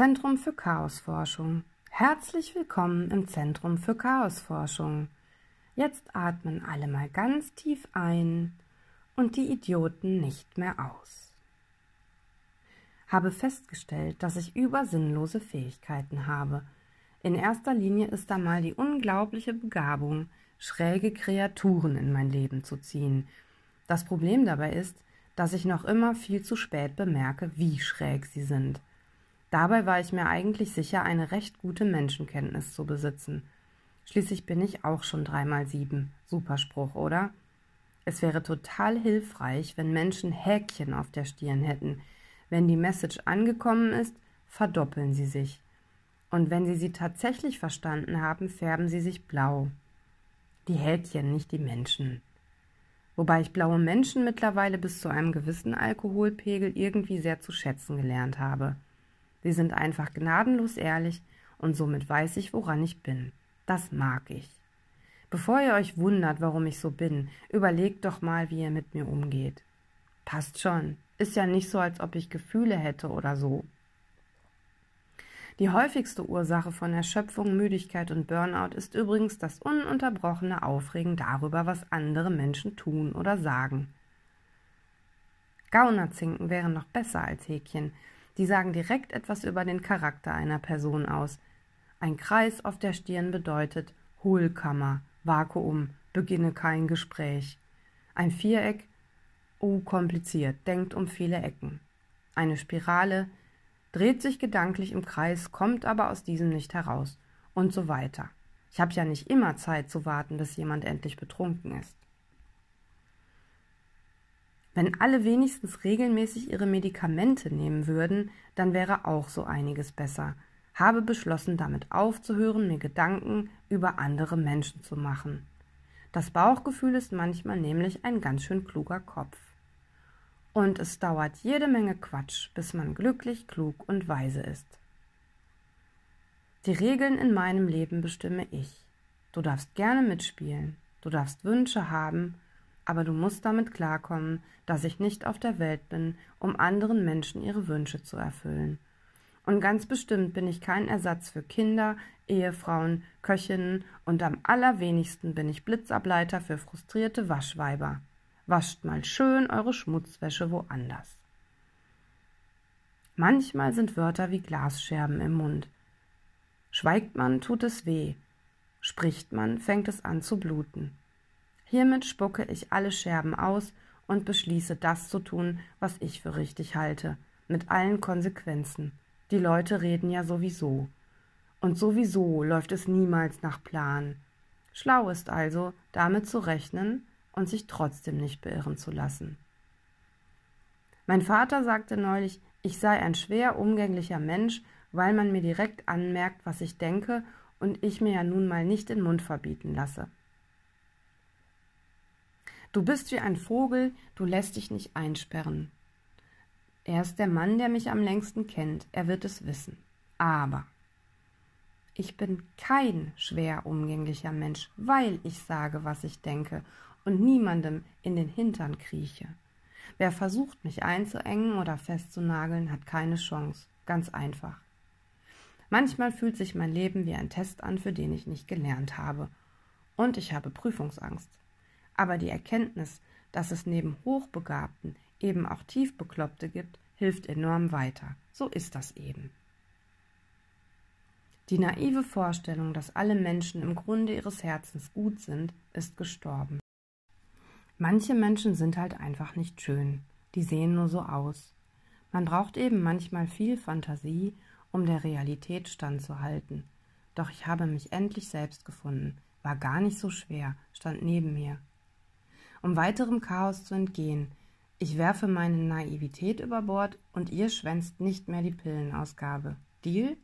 Zentrum für Chaosforschung. Herzlich willkommen im Zentrum für Chaosforschung. Jetzt atmen alle mal ganz tief ein und die Idioten nicht mehr aus. Habe festgestellt, dass ich übersinnlose Fähigkeiten habe. In erster Linie ist da mal die unglaubliche Begabung, schräge Kreaturen in mein Leben zu ziehen. Das Problem dabei ist, dass ich noch immer viel zu spät bemerke, wie schräg sie sind. Dabei war ich mir eigentlich sicher, eine recht gute Menschenkenntnis zu besitzen. Schließlich bin ich auch schon dreimal sieben. Superspruch, oder? Es wäre total hilfreich, wenn Menschen Häkchen auf der Stirn hätten. Wenn die Message angekommen ist, verdoppeln sie sich. Und wenn sie sie tatsächlich verstanden haben, färben sie sich blau. Die Häkchen, nicht die Menschen. Wobei ich blaue Menschen mittlerweile bis zu einem gewissen Alkoholpegel irgendwie sehr zu schätzen gelernt habe. Sie sind einfach gnadenlos ehrlich und somit weiß ich, woran ich bin. Das mag ich. Bevor ihr euch wundert, warum ich so bin, überlegt doch mal, wie ihr mit mir umgeht. Passt schon. Ist ja nicht so, als ob ich Gefühle hätte oder so. Die häufigste Ursache von Erschöpfung, Müdigkeit und Burnout ist übrigens das ununterbrochene Aufregen darüber, was andere Menschen tun oder sagen. Gaunerzinken wären noch besser als Häkchen, die sagen direkt etwas über den Charakter einer Person aus. Ein Kreis auf der Stirn bedeutet Hohlkammer, Vakuum, beginne kein Gespräch. Ein Viereck, oh kompliziert, denkt um viele Ecken. Eine Spirale, dreht sich gedanklich im Kreis, kommt aber aus diesem nicht heraus. Und so weiter. Ich habe ja nicht immer Zeit zu warten, bis jemand endlich betrunken ist. Wenn alle wenigstens regelmäßig ihre Medikamente nehmen würden, dann wäre auch so einiges besser. Habe beschlossen, damit aufzuhören, mir Gedanken über andere Menschen zu machen. Das Bauchgefühl ist manchmal nämlich ein ganz schön kluger Kopf. Und es dauert jede Menge Quatsch, bis man glücklich, klug und weise ist. Die Regeln in meinem Leben bestimme ich. Du darfst gerne mitspielen, du darfst Wünsche haben aber du musst damit klarkommen, dass ich nicht auf der Welt bin, um anderen Menschen ihre Wünsche zu erfüllen. Und ganz bestimmt bin ich kein Ersatz für Kinder, Ehefrauen, Köchinnen und am allerwenigsten bin ich Blitzableiter für frustrierte Waschweiber. Wascht mal schön eure Schmutzwäsche woanders. Manchmal sind Wörter wie Glasscherben im Mund. Schweigt man, tut es weh. Spricht man, fängt es an zu bluten. Hiermit spucke ich alle Scherben aus und beschließe, das zu tun, was ich für richtig halte, mit allen Konsequenzen. Die Leute reden ja sowieso. Und sowieso läuft es niemals nach Plan. Schlau ist also, damit zu rechnen und sich trotzdem nicht beirren zu lassen. Mein Vater sagte neulich, ich sei ein schwer umgänglicher Mensch, weil man mir direkt anmerkt, was ich denke und ich mir ja nun mal nicht den Mund verbieten lasse. Du bist wie ein Vogel, du lässt dich nicht einsperren. Er ist der Mann, der mich am längsten kennt, er wird es wissen. Aber ich bin kein schwer umgänglicher Mensch, weil ich sage, was ich denke und niemandem in den Hintern krieche. Wer versucht, mich einzuengen oder festzunageln, hat keine Chance. Ganz einfach. Manchmal fühlt sich mein Leben wie ein Test an, für den ich nicht gelernt habe. Und ich habe Prüfungsangst. Aber die Erkenntnis, dass es neben Hochbegabten eben auch Tiefbekloppte gibt, hilft enorm weiter. So ist das eben. Die naive Vorstellung, dass alle Menschen im Grunde ihres Herzens gut sind, ist gestorben. Manche Menschen sind halt einfach nicht schön, die sehen nur so aus. Man braucht eben manchmal viel Fantasie, um der Realität standzuhalten. Doch ich habe mich endlich selbst gefunden, war gar nicht so schwer, stand neben mir um weiterem Chaos zu entgehen. Ich werfe meine Naivität über Bord und ihr schwänzt nicht mehr die Pillenausgabe. Deal?